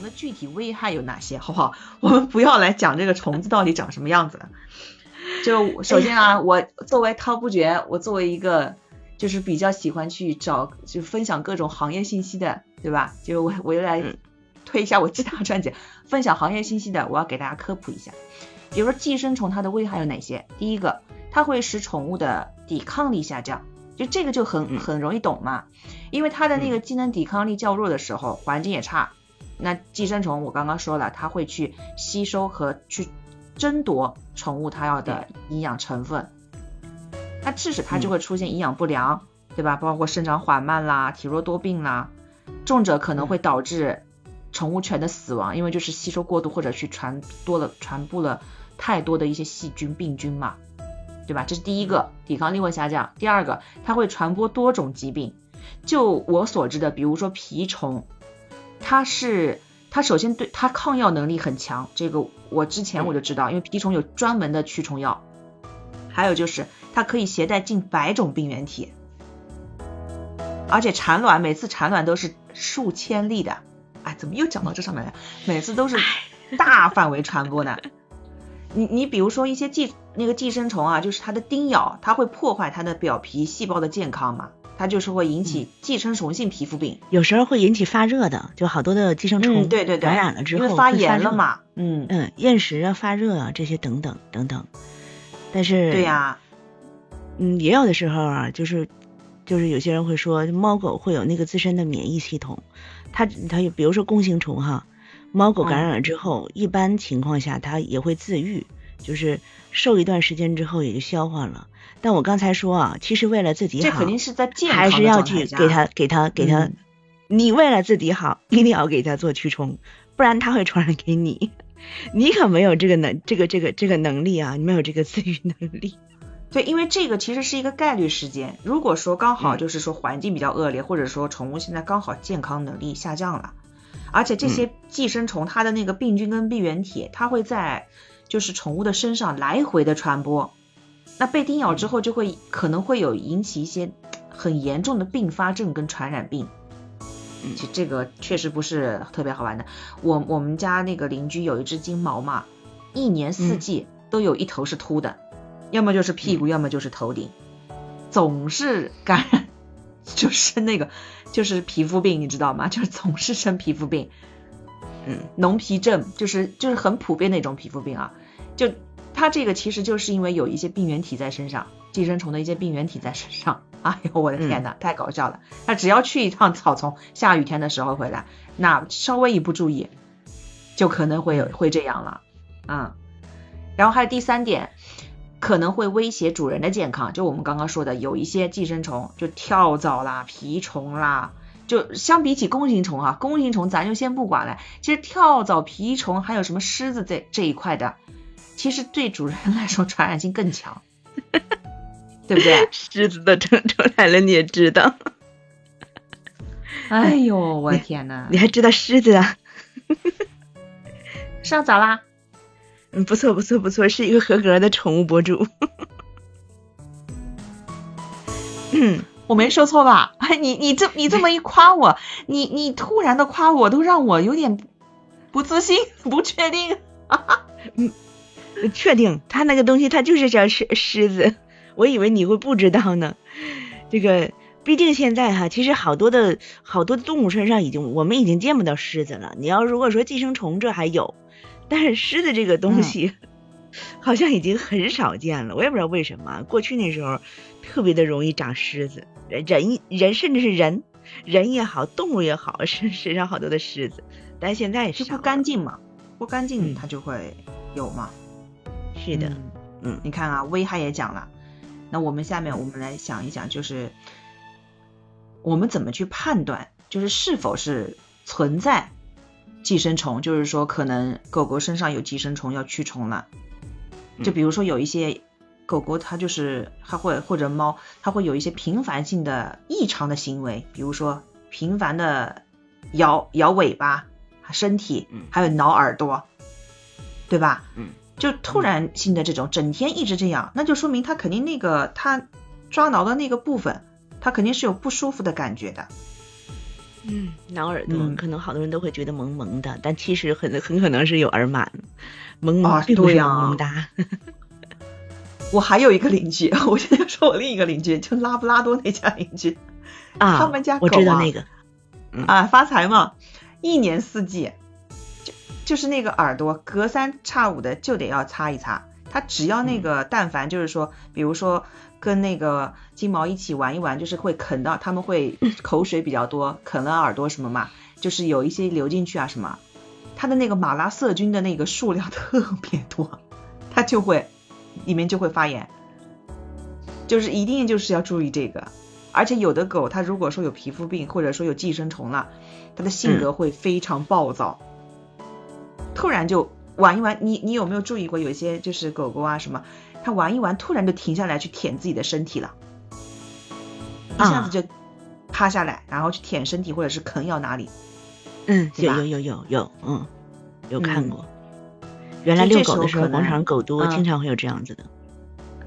虫的具体危害有哪些，好不好？我们不要来讲这个虫子到底长什么样子了。就首先啊，我作为滔不绝，我作为一个就是比较喜欢去找就分享各种行业信息的，对吧？就我我又来 推一下我其他专辑，分享行业信息的，我要给大家科普一下。比如说寄生虫它的危害有哪些？第一个，它会使宠物的抵抗力下降，就这个就很很容易懂嘛，因为它的那个机能抵抗力较弱的时候，环境也差，那寄生虫我刚刚说了，它会去吸收和去。争夺宠物它要的营养成分，那致使它就会出现营养不良，对吧？包括生长缓慢啦、体弱多病啦，重者可能会导致宠物犬的死亡，因为就是吸收过度或者去传多了、传播了太多的一些细菌、病菌嘛，对吧？这是第一个，抵抗力会下降。第二个，它会传播多种疾病。就我所知的，比如说蜱虫，它是。它首先对它抗药能力很强，这个我之前我就知道，因为蜱虫有专门的驱虫药。还有就是它可以携带近百种病原体，而且产卵每次产卵都是数千粒的。哎，怎么又讲到这上面来？每次都是大范围传播的。你你比如说一些寄那个寄生虫啊，就是它的叮咬，它会破坏它的表皮细胞的健康嘛。它就是会引起寄生虫性皮肤病，有时候会引起发热的，就好多的寄生虫对对对。感染了之后发炎了嘛，嗯。嗯，厌食啊、发热啊这些等等等等。但是对呀，嗯，也有的时候啊，就是就是有些人会说猫狗会有那个自身的免疫系统，它它比如说弓形虫哈，猫狗感染了之后，一般情况下它也会自愈，就是瘦一段时间之后也就消化了。但我刚才说啊，其实为了自己好，这肯定是在健康还是要去给他给他给他，你为了自己好，一定要给他做驱虫，不然他会传染给你。你可没有这个能这个这个这个能力啊，你没有这个自愈能力。对，因为这个其实是一个概率事件。如果说刚好就是说环境比较恶劣，或者说宠物现在刚好健康能力下降了，而且这些寄生虫它的那个病菌跟病原体，它会在就是宠物的身上来回的传播。那被叮咬之后，就会可能会有引起一些很严重的并发症跟传染病。嗯，其实这个确实不是特别好玩的。我我们家那个邻居有一只金毛嘛，一年四季都有一头是秃的，要么就是屁股，要么就是头顶，总是感染，就是那个就是皮肤病，你知道吗？就是总是生皮肤病。嗯，脓皮症就是就是很普遍的一种皮肤病啊，就。它这个其实就是因为有一些病原体在身上，寄生虫的一些病原体在身上。哎呦，我的天哪，太搞笑了！它只要去一趟草丛，下雨天的时候回来，那稍微一不注意，就可能会有会这样了。嗯，然后还有第三点，可能会威胁主人的健康。就我们刚刚说的，有一些寄生虫，就跳蚤啦、蜱虫啦，就相比起弓形虫啊，弓形虫咱就先不管了。其实跳蚤、蜱虫还有什么虱子这这一块的。其实对主人来说传染性更强，对不对？狮子都整出来了，你也知道。哎呦，我的天呐！你还知道狮子啊？上早啦？嗯，不错不错不错，是一个合格的宠物博主。嗯，我没说错吧？哎，你你这你这么一夸我，你你突然的夸我，都让我有点不自信，不确定。嗯。确定，它那个东西它就是叫狮狮子，我以为你会不知道呢。这个毕竟现在哈，其实好多的好多的动物身上已经我们已经见不到狮子了。你要如果说寄生虫这还有，但是狮子这个东西 好像已经很少见了。我也不知道为什么，过去那时候特别的容易长狮子，人人甚至是人人也好，动物也好，身身上好多的狮子，但现在是不干净嘛，不干净它就会有嘛。是的，嗯，你看啊，危害也讲了，那我们下面我们来想一想，就是我们怎么去判断，就是是否是存在寄生虫，就是说可能狗狗身上有寄生虫要驱虫了，就比如说有一些狗狗它就是它会或者猫它会有一些频繁性的异常的行为，比如说频繁的摇摇尾巴、身体，还有挠耳朵，对吧？嗯。就突然性的这种，整天一直这样，那就说明他肯定那个他抓挠的那个部分，他肯定是有不舒服的感觉的。嗯，挠耳朵，嗯。可能好多人都会觉得萌萌的，但其实很很可能是有耳螨，萌萌并不是对呀。萌萌哒。我还有一个邻居，我现在说我另一个邻居，就拉布拉多那家邻居，啊，他们家我狗啊知道那个，嗯。啊，发财嘛，一年四季，就就是那个耳朵隔三差五的就得要擦一擦。它只要那个，但凡就是说，比如说跟那个金毛一起玩一玩，就是会啃到，他们会口水比较多，啃了耳朵什么嘛，就是有一些流进去啊什么，它的那个马拉色菌的那个数量特别多，它就会里面就会发炎，就是一定就是要注意这个。而且有的狗，它如果说有皮肤病，或者说有寄生虫了，它的性格会非常暴躁，突然就玩一玩。你你有没有注意过，有一些就是狗狗啊什么，它玩一玩，突然就停下来去舔自己的身体了，一下子就趴下来，然后去舔身体或者是啃咬哪里。嗯，有有有有有，嗯，有看嗯过。原来遛狗的时候，广场上狗多，嗯经常会有这样子的。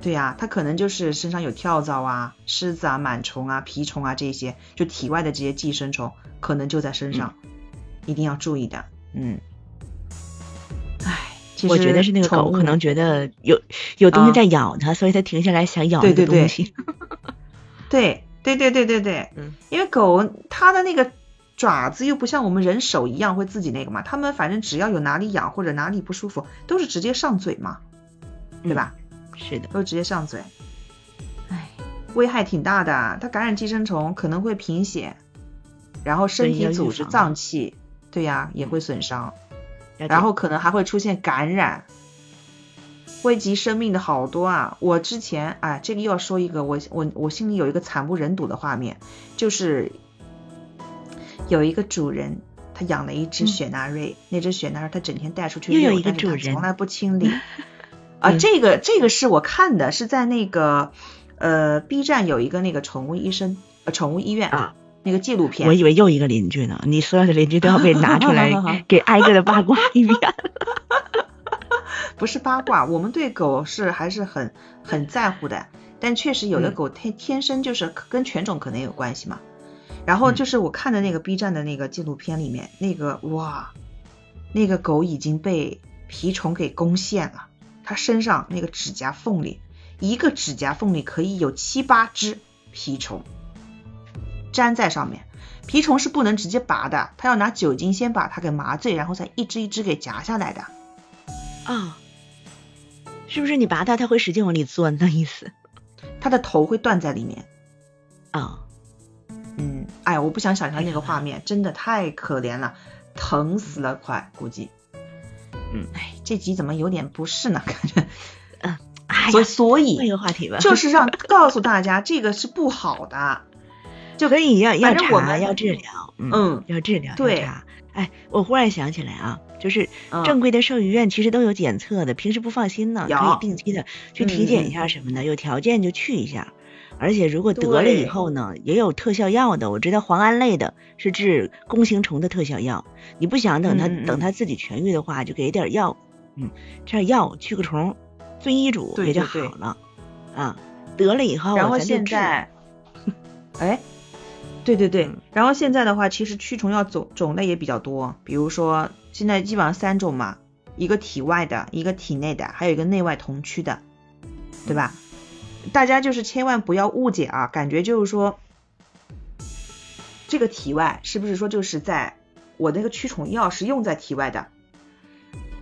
对呀、它可能就是身上有跳蚤啊、虱子啊、螨虫啊、蜱虫啊这些，就体外的这些寄生虫，可能就在身上，一定要注意的。嗯，唉，其实我觉得是那个狗可能觉得有有东西啊在咬它，所以它停下来想咬那个对对对东西。对对对对对对，嗯，因为狗它的那个爪子又不像我们人手一样会自己那个嘛，它们反正只要有哪里痒或者哪里不舒服，都是直接上嘴嘛，对吧？是的，都是直接上嘴。唉，危害挺大的，它感染寄生虫可能会贫血，然后身体组织、脏器，对呀、也会损伤，然后可能还会出现感染。危及生命的好多啊！我之前啊，这个又要说一个，我我我心里有一个惨不忍睹的画面，就是有一个主人，他养了一只嗯雪纳瑞，那只雪纳瑞他整天带出去又有一个主人他从来不清理。啊，嗯这个这个是我看的，是在那个呃 B 站有一个那个宠物医生呃宠物医院啊那个纪录片，我以为又一个邻居呢，你所有的邻居都要被拿 出来给挨个的八卦一遍。不是八卦，我们对狗是还是很很在乎的，但确实有的嗯。狗天天生就是跟犬种可能有关系嘛。然后嗯。就是我看的那个 B 站的那个纪录片里面，那个哇，那个狗已经被蜱虫给攻陷了，它身上那个指甲缝里，一个指甲缝里可以有七八只蜱虫粘在上面。蜱虫是不能直接拔的，它要拿酒精先把它给麻醉，然后再一只一只给夹下来的。啊，是不是你拔它，它会使劲往里钻的意思？它的头会断在里面。啊，嗯，哎呀，我不想想象那个画面，真的太可怜了，疼死了，快估计。嗯，哎，这集怎么有点不适呢？感觉，哎呀，所以所换一个话题吧。就是让告诉大家，这个是不好的。就可以要要查，要治疗，嗯，嗯要治疗，对。要查。哎，我忽然想起来啊，就是嗯。正规的兽医院其实都有检测的，平时不放心呢，可以定期的去体检一下什么的，有条件就去一下。而且如果得了以后呢，也有特效药的，我知道磺胺类的是治弓形虫的特效药。你不想等它、等它自己痊愈的话，就给点药，嗯，这样药去个虫，遵医嘱也就好了。啊，得了以后，然后现在，哎，对对对，然后现在的话，其实驱虫药种种类也比较多，比如说现在基本上三种嘛，一个体外的，一个体内的，还有一个内外同驱的，对吧？大家就是千万不要误解啊，感觉就是说，这个体外是不是说就是在我那个驱虫药是用在体外的？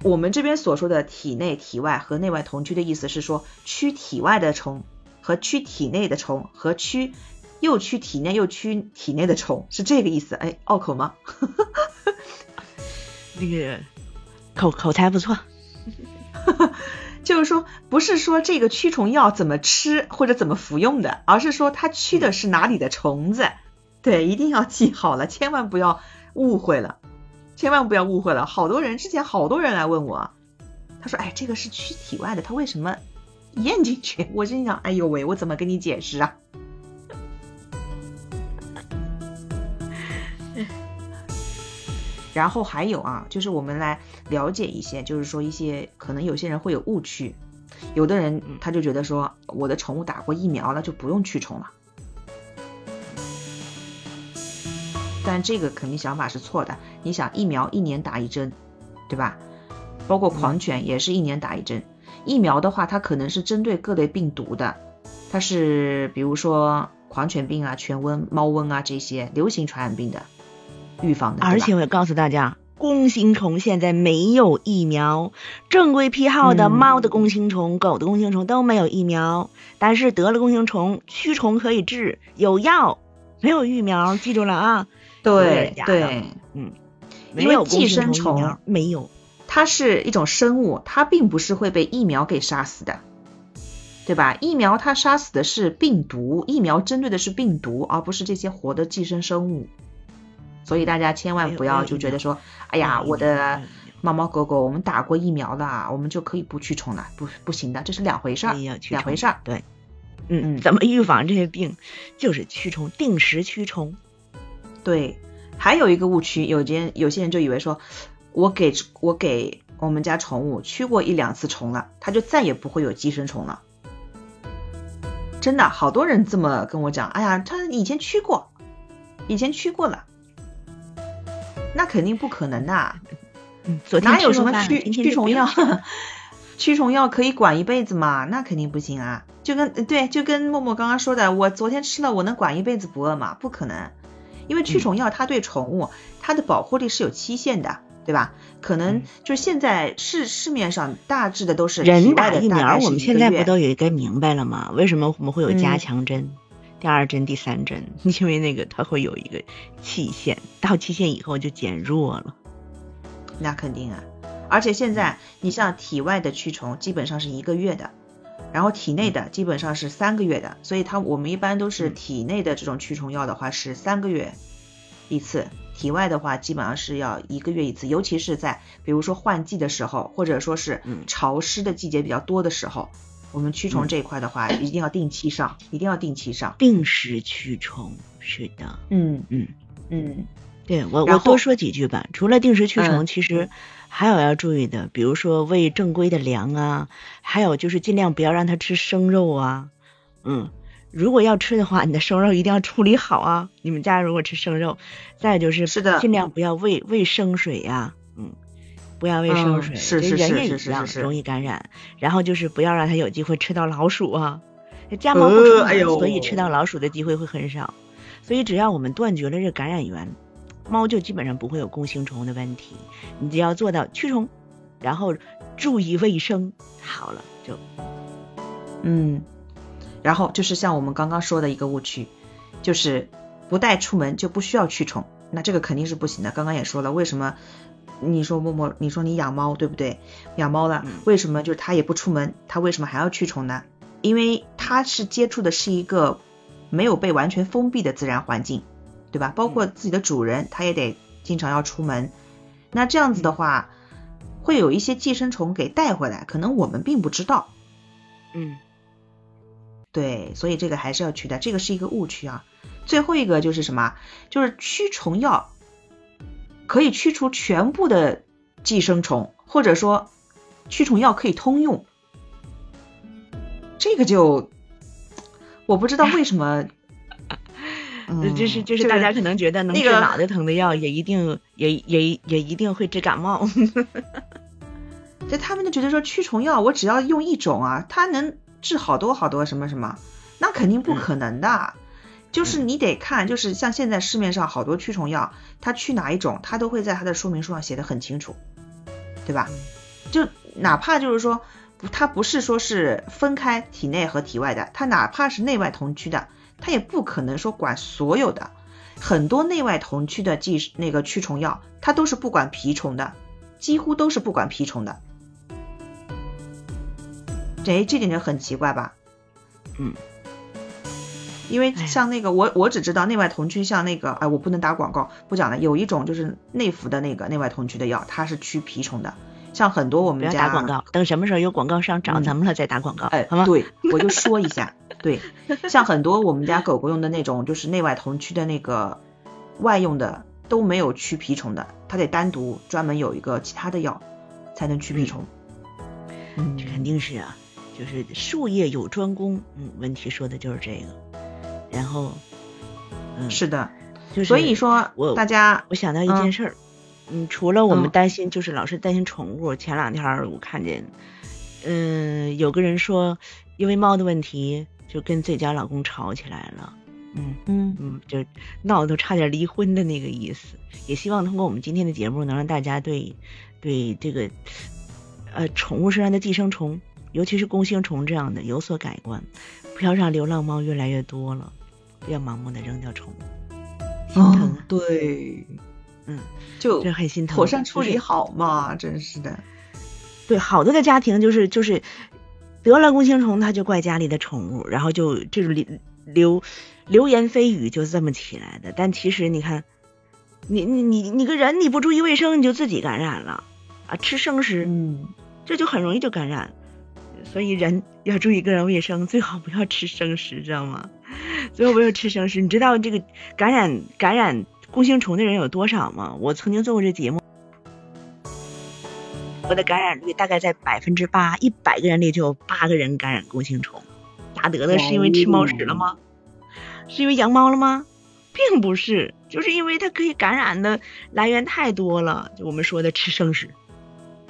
我们这边所说的体内、体外和内外同驱的意思是说，驱体外的虫和驱体内的虫和驱又驱体内又驱体内的虫是这个意思。哎，拗口吗？那个口口才不错。就是说，不是说这个驱虫药怎么吃或者怎么服用的，而是说它驱的是哪里的虫子。对，一定要记好了，千万不要误会了，千万不要误会了。好多人之前好多人来问我，他说：“哎，这个是驱体外的，它为什么咽进去？” 我心想：“哎呦喂，我怎么跟你解释啊？”然后还有啊，就是我们来了解一些，就是说一些可能有些人会有误区，有的人他就觉得说我的宠物打过疫苗了就不用驱虫了，但这个肯定想法是错的。你想，疫苗一年打一针，对吧？包括狂犬也是一年打一针。疫苗的话，它可能是针对各类病毒的，它是比如说狂犬病啊、犬瘟、猫瘟啊这些流行传染病的预防的。而且我告诉大家。弓形虫现在没有疫苗，正规批号的猫的弓形虫、狗的弓形虫都没有疫苗。但是得了弓形虫，驱虫可以治，有药，没有疫苗，记住了啊？对对，嗯，因为寄生虫没有，它是一种生物，它并不是会被疫苗给杀死的，对吧？疫苗它杀死的是病毒，疫苗针对的是病毒，而不是这些活的寄生生物。所以大家千万不要就觉得说，哎呀，我的猫猫狗狗我们打过疫苗了，我们就可以不驱虫了，不不行的，这是两回事儿，两回事儿。对，嗯嗯，怎么预防这些病？就是驱虫，定时驱虫。对，还有一个误区，有些有些人就以为说，我给我给我们家宠物驱过一两次虫了，它就再也不会有寄生虫了。真的，好多人这么跟我讲，哎呀，他以前驱过，以前驱过了。那肯定不可能的，哪有什么驱驱虫药？驱虫药可以管一辈子吗？那肯定不行啊！就跟对，就跟默默刚刚说的，我昨天吃了，我能管一辈子不饿吗？不可能，因为驱虫药它对宠物它的保护力是有期限的，对吧？可能就是现在市市面上大致的都是人打疫苗，我们现在不都有一个明白了吗？为什么我们会有加强针？第二针、第三针，因为那个它会有一个期限，到期限以后就减弱了。那肯定啊，而且现在你像体外的驱虫，基本上是一个月的，然后体内的基本上是三个月的，所以它我们一般都是体内的这种驱虫药的话是三个月一次，体外的话基本上是要一个月一次，尤其是在比如说换季的时候，或者说是潮湿的季节比较多的时候。我们驱虫这一块的话，一定要定期上，一定要定期上，定时驱虫。是的，嗯嗯嗯，对我我多说几句吧。除了定时驱虫，其实还有要注意的，比如说喂正规的粮啊，还有就是尽量不要让它吃生肉啊。嗯，如果要吃的话，你的生肉一定要处理好啊。你们家如果吃生肉，再就是是的，尽量不要喂喂生水呀。嗯。不要喂生水，是是是是是容易感染。然后就是不要让它有机会吃到老鼠啊，家猫不出门，所以吃到老鼠的机会会很少。所以只要我们断绝了这感染源，猫就基本上不会有弓形虫的问题。你只要做到驱虫，然后注意卫生，好了就，嗯，然后就是像我们刚刚说的一个误区，就是不带出门就不需要驱虫，那这个肯定是不行的。刚刚也说了，为什么？你说默默，你说你养猫对不对？养猫了，为什么就是它也不出门，它为什么还要驱虫呢？因为它是接触的是一个没有被完全封闭的自然环境，对吧？包括自己的主人，它也得经常要出门。那这样子的话，会有一些寄生虫给带回来，可能我们并不知道。嗯，对，所以这个还是要驱的，这个是一个误区啊。最后一个就是什么？就是驱虫药。可以驱除全部的寄生虫，或者说驱虫药可以通用，这个就我不知道为什么，就是就是大家可能觉得能治脑袋疼的药也一定也也也一定会治感冒，就他们就觉得说驱虫药我只要用一种啊，它能治好多好多什么什么，那肯定不可能的。就是你得看，就是像现在市面上好多驱虫药，它驱哪一种，它都会在它的说明书上写的很清楚，对吧？就哪怕就是说，它不是说是分开体内和体外的，它哪怕是内外同驱的，它也不可能说管所有的。很多内外同驱的剂那个驱虫药，它都是不管蜱虫的，几乎都是不管蜱虫的。哎这点就很奇怪吧？嗯。因为像那个我我只知道内外同驱，像那个哎我不能打广告，不讲了。有一种就是内服的那个内外同驱的药，它是驱蜱虫的。像很多我们家打广告，等什么时候有广告商找咱们了再打广告，哎，好吗？对，我就说一下，对，像很多我们家狗狗用的那种就是内外同驱的那个外用的都没有驱蜱虫的，它得单独专门有一个其他的药才能驱蜱虫。嗯，这肯定是啊，就是术业有专攻。嗯，问题说的就是这个。然后，嗯，是的，就是所以说我大家我想到一件嗯事儿，嗯，除了我们嗯担心，就是老是担心宠物。前两天我看见，嗯，有个人说因为猫的问题就跟自己家老公吵起来了，嗯嗯嗯，就闹得都差点离婚的那个意思。也希望通过我们今天的节目，能让大家对对这个呃宠物身上的寄生虫，尤其是弓形虫这样的有所改观，不要让流浪猫越来越多了，不要盲目的扔掉宠物，心疼对，嗯。就这很心疼妥善处理好嘛，真是的。对，好多的家庭就是就是得了弓形虫，他就怪家里的宠物，然后就这种流流流言蜚语就这么起来的。但其实你看，你你你你个人你不注意卫生，你就自己感染了啊！吃生食，嗯，这就很容易就感染。所以人要注意个人卫生，最好不要吃生食，知道吗？最好不要吃生食。你知道这个感染感染弓形虫的人有多少吗？我曾经做过这节目。我的感染率大概在百分之八，一百个人里就有八个人感染弓形虫。咋得的是因为吃猫食了吗？是因为养猫了吗？并不是，就是因为它可以感染的来源太多了。就我们说的吃生食、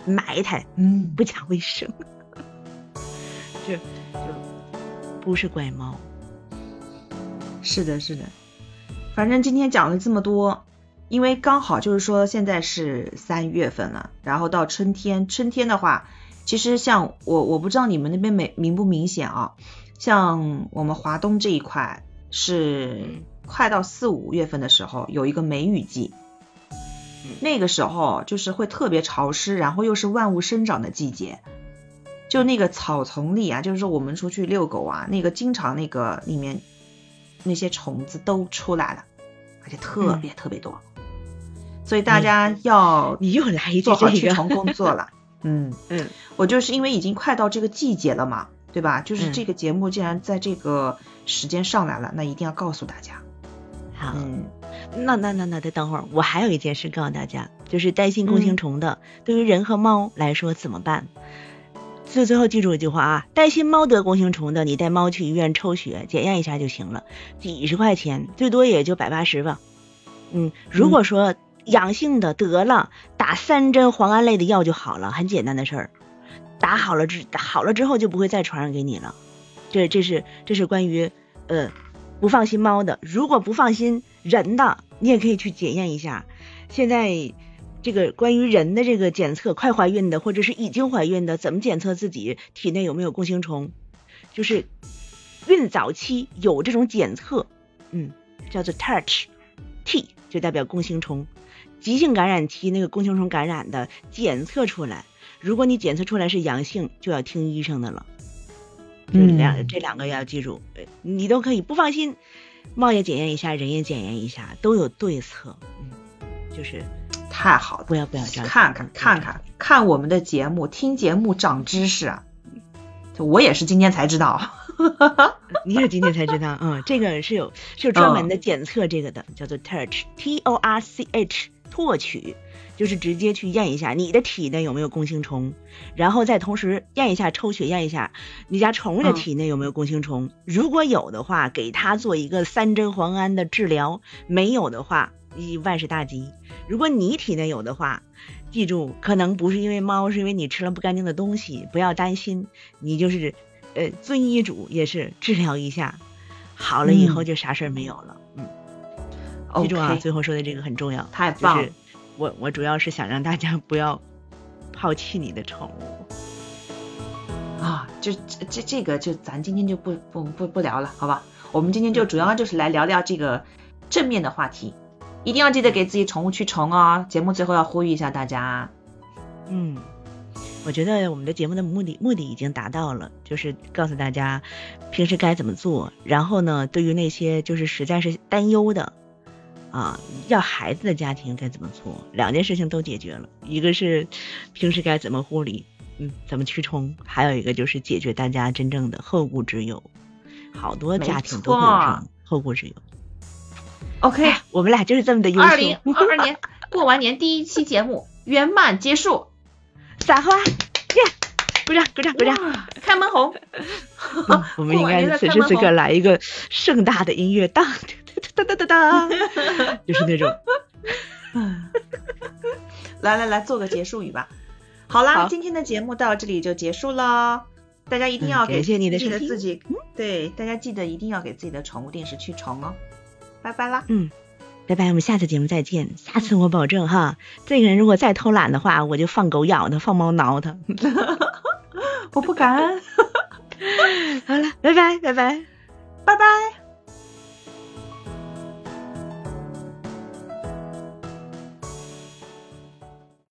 埋汰、嗯，不讲卫生，这就不是怪猫。是的，是的。反正今天讲了这么多，因为刚好就是说现在是三月份了，然后到春天，春天的话，其实像我我不知道你们那边明明不明显啊，像我们华东这一块是快到四五月份的时候有一个梅雨季，那个时候就是会特别潮湿，然后又是万物生长的季节。就那个草丛里啊，就是说我们出去遛狗啊，那个经常那个里面那些虫子都出来了，而且特别特别多，所以大家要你又来做好驱虫工作了。嗯，嗯，我就是因为已经快到这个季节了嘛，对吧？就是嗯。这个节目既然在这个时间上来了，那一定要告诉大家。好，嗯，那那那那得等会儿，我还有一件事告诉大家，就是担心弓形虫的，对于人和猫来说怎么办？最最后记住一句话啊，担心猫得弓形虫的，你带猫去医院抽血检验一下就行了，几十块钱，最多也就百八十吧。嗯，如果说阳性的得了，打三针磺胺类的药就好了，很简单的事儿。打好了之好了之后就不会再传染给你了。这这是这是关于呃不放心猫的，如果不放心人的，你也可以去检验一下。现在这个关于人的这个检测，快怀孕的或者是已经怀孕的，怎么检测自己体内有没有弓形虫？就是孕早期有这种检测，嗯，叫做 Touch，T 就代表弓形虫。急性感染期那个弓形虫感染的检测出来，如果你检测出来是阳性，就要听医生的了。这两、嗯这两个要记住，呃你都可以不放心，猫也检验一下，人也检验一下，都有对策。嗯，就是太好了，不要不要这样看看看看看我们的节目，听节目长知识啊！就我也是今天才知道。你也今天才知道，嗯，这个是有是有专门的检测这个的，叫做 Torch，T O R C H，唾取，就是直接去验一下你的体内有没有弓形虫，然后再同时验一下抽血验一下你家宠物的嗯体内有没有弓形虫，如果有的话，给它做一个三针磺胺的治疗，没有的话，你万事大吉。如果你体内有的话，记住，可能不是因为猫，是因为你吃了不干净的东西，不要担心，你就是呃遵医嘱，也是治疗一下，好了以后嗯就啥事儿没有了。嗯，记住啊最后说的这个很重要，太棒了就是我我主要是想让大家不要抛弃你的宠物。啊，就这这这个就咱今天就不不不不聊了，好吧？我们今天就主要就是来聊聊这个正面的话题，一定要记得给自己宠物驱虫哦。节目最后要呼吁一下大家，嗯，我觉得我们的节目的目的目的已经达到了，就是告诉大家平时该怎么做。然后呢，对于那些就是实在是担忧的啊，要孩子的家庭该怎么做，两件事情都解决了。一个是平时该怎么护理，嗯，怎么驱虫，还有一个就是解决大家真正的后顾之忧。好多家庭都会有这错种后顾之忧。OK，我们俩就是这么的优二零秀。二二年过完年第一期节目圆满结束，撒花，耶！鼓掌，鼓掌，鼓掌。开门红，嗯我们应该此时此刻来一个盛大的音乐，当当当当当，就是那种。来来来，做个结束语吧。好啦，好今天的节目到这里就结束了。大家一定要给嗯感谢你的记得自己，对大家记得一定要给自己的宠物定时驱虫哦。拜拜啦。嗯，拜拜，我们下次节目再见。下次我保证哈，这个人如果再偷懒的话，我就放狗咬他，放猫挠他。我不敢。好了，拜拜，拜拜。拜拜。